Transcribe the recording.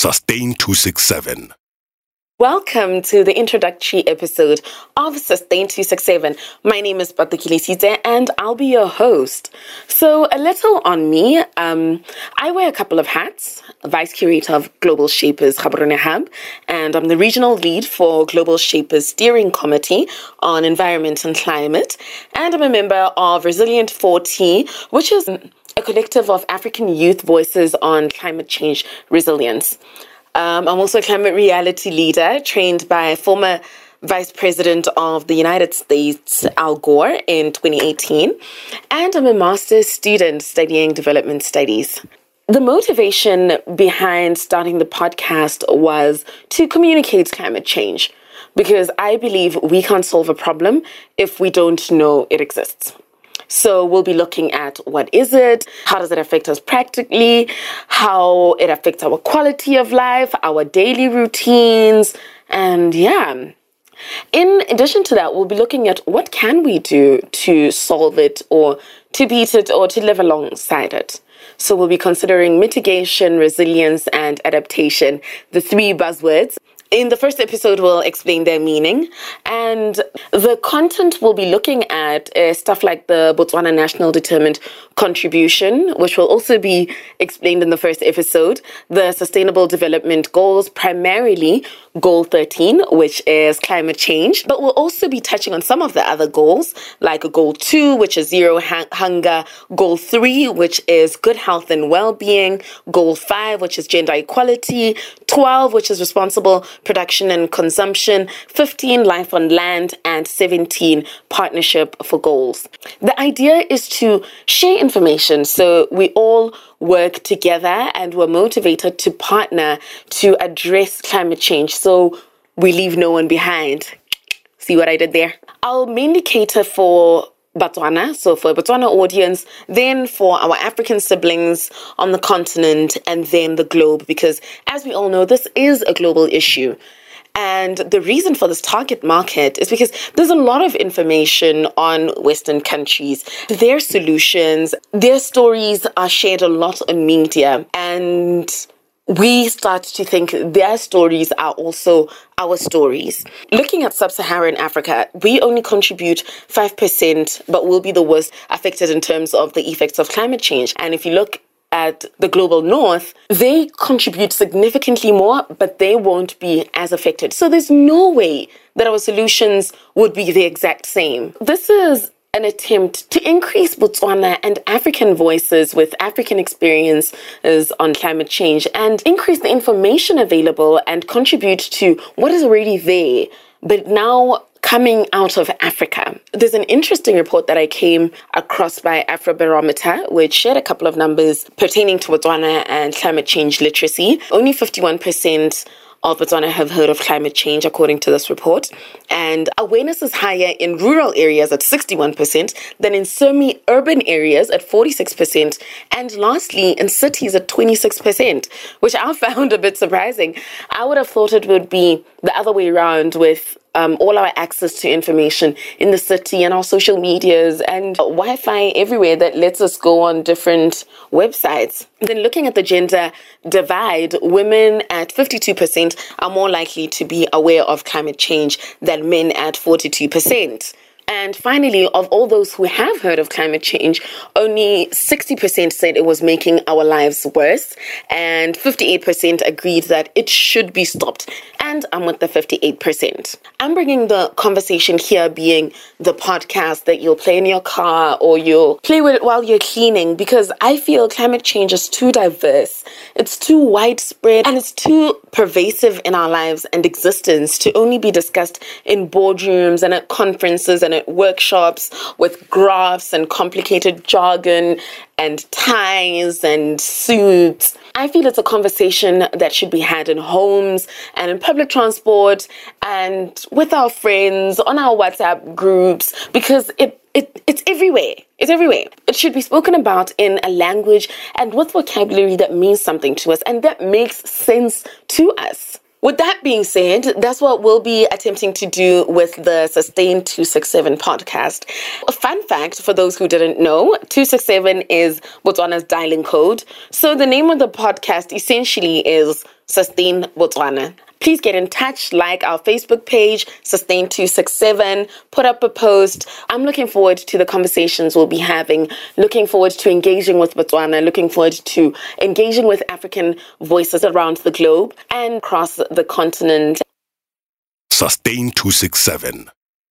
Sustain 267. Welcome to the introductory episode of Sustain 267. My name is Patukile Size and I'll be your host. So, a little on me. Um, I wear a couple of hats, Vice Curator of Global Shapers Gaborone Hub, and I'm the Regional Lead for Global Shapers Steering Committee on Environment and Climate, and I'm a member of Resilient40, which is collective of African youth voices on climate change resilience. Um, I'm also a climate reality leader trained by former Vice President of the United States, Al Gore, in 2018. And I'm a master's student studying development studies. The motivation behind starting the podcast was to communicate climate change because I believe we can't solve a problem if we don't know it exists. So we'll be looking at what is it, how does it affect us practically, how it affects our quality of life, our daily routines, and yeah. In addition to that, we'll be looking at what can we do to solve it or to beat it or to live alongside it. So we'll be considering mitigation, resilience, and adaptation, the three buzzwords in the first episode, we'll explain their meaning, and the content we'll be looking at is stuff like the Botswana National Determined Contribution, which will also be explained in the first episode, the Sustainable Development Goals, primarily Goal 13, which is climate change, but we'll also be touching on some of the other goals, like Goal 2, which is zero hunger, Goal 3, which is good health and well being, Goal 5, which is gender equality, 12, which is responsible production and consumption, 15 life on land, and 17 partnership for goals. The idea is to share information so we all work together and we're motivated to partner to address climate change so we leave no one behind. See what I did there? I'll mainly cater for Botswana, so for Botswana audience, then for our African siblings on the continent, and then the globe, because as we all know, this is a global issue. And the reason for this target market is because there's a lot of information on Western countries, their solutions, their stories are shared a lot on media. And we start to think their stories are also our stories. Looking at sub Saharan Africa, we only contribute 5%, but will be the worst affected in terms of the effects of climate change. And if you look at the global north, they contribute significantly more, but they won't be as affected. So there's no way that our solutions would be the exact same. This is an attempt to increase Botswana and African voices with African experiences on climate change and increase the information available and contribute to what is already there, but now coming out of Africa. There's an interesting report that I came across by Afrobarometer, which shared a couple of numbers pertaining to Botswana and climate change literacy. Only 51% of Batswana have heard of climate change, according to this report. And awareness is higher in rural areas at 61% than in semi urban areas at 46%. And lastly, in cities at 26%, which I found a bit surprising. I would have thought it would be the other way around with um, all our access to information in the city and our social medias and Wi Fi everywhere that lets us go on different websites. Then, looking at the gender divide, women at 52% are more likely to be aware of climate change than men at 42%. And finally, of all those who have heard of climate change, only 60% said it was making our lives worse, and 58% agreed that it should be stopped. And I'm with the 58%. I'm bringing the conversation here being the podcast that you'll play in your car or you'll play with it while you're cleaning because I feel climate change is too diverse, it's too widespread, and it's too pervasive in our lives and existence to only be discussed in boardrooms and at conferences and workshops with graphs and complicated jargon and ties and suits. I feel it's a conversation that should be had in homes and in public transport and with our friends on our WhatsApp groups because it it, it's everywhere. It's everywhere. It should be spoken about in a language and with vocabulary that means something to us and that makes sense to us. With that being said, that's what we'll be attempting to do with the Sustain 267 podcast. A fun fact for those who didn't know 267 is Botswana's dialing code. So the name of the podcast essentially is Sustain Botswana please get in touch, like our Facebook page, Sustain267, put up a post. I'm looking forward to the conversations we'll be having, looking forward to engaging with Botswana, looking forward to engaging with African voices around the globe and across the continent. Sustain 267.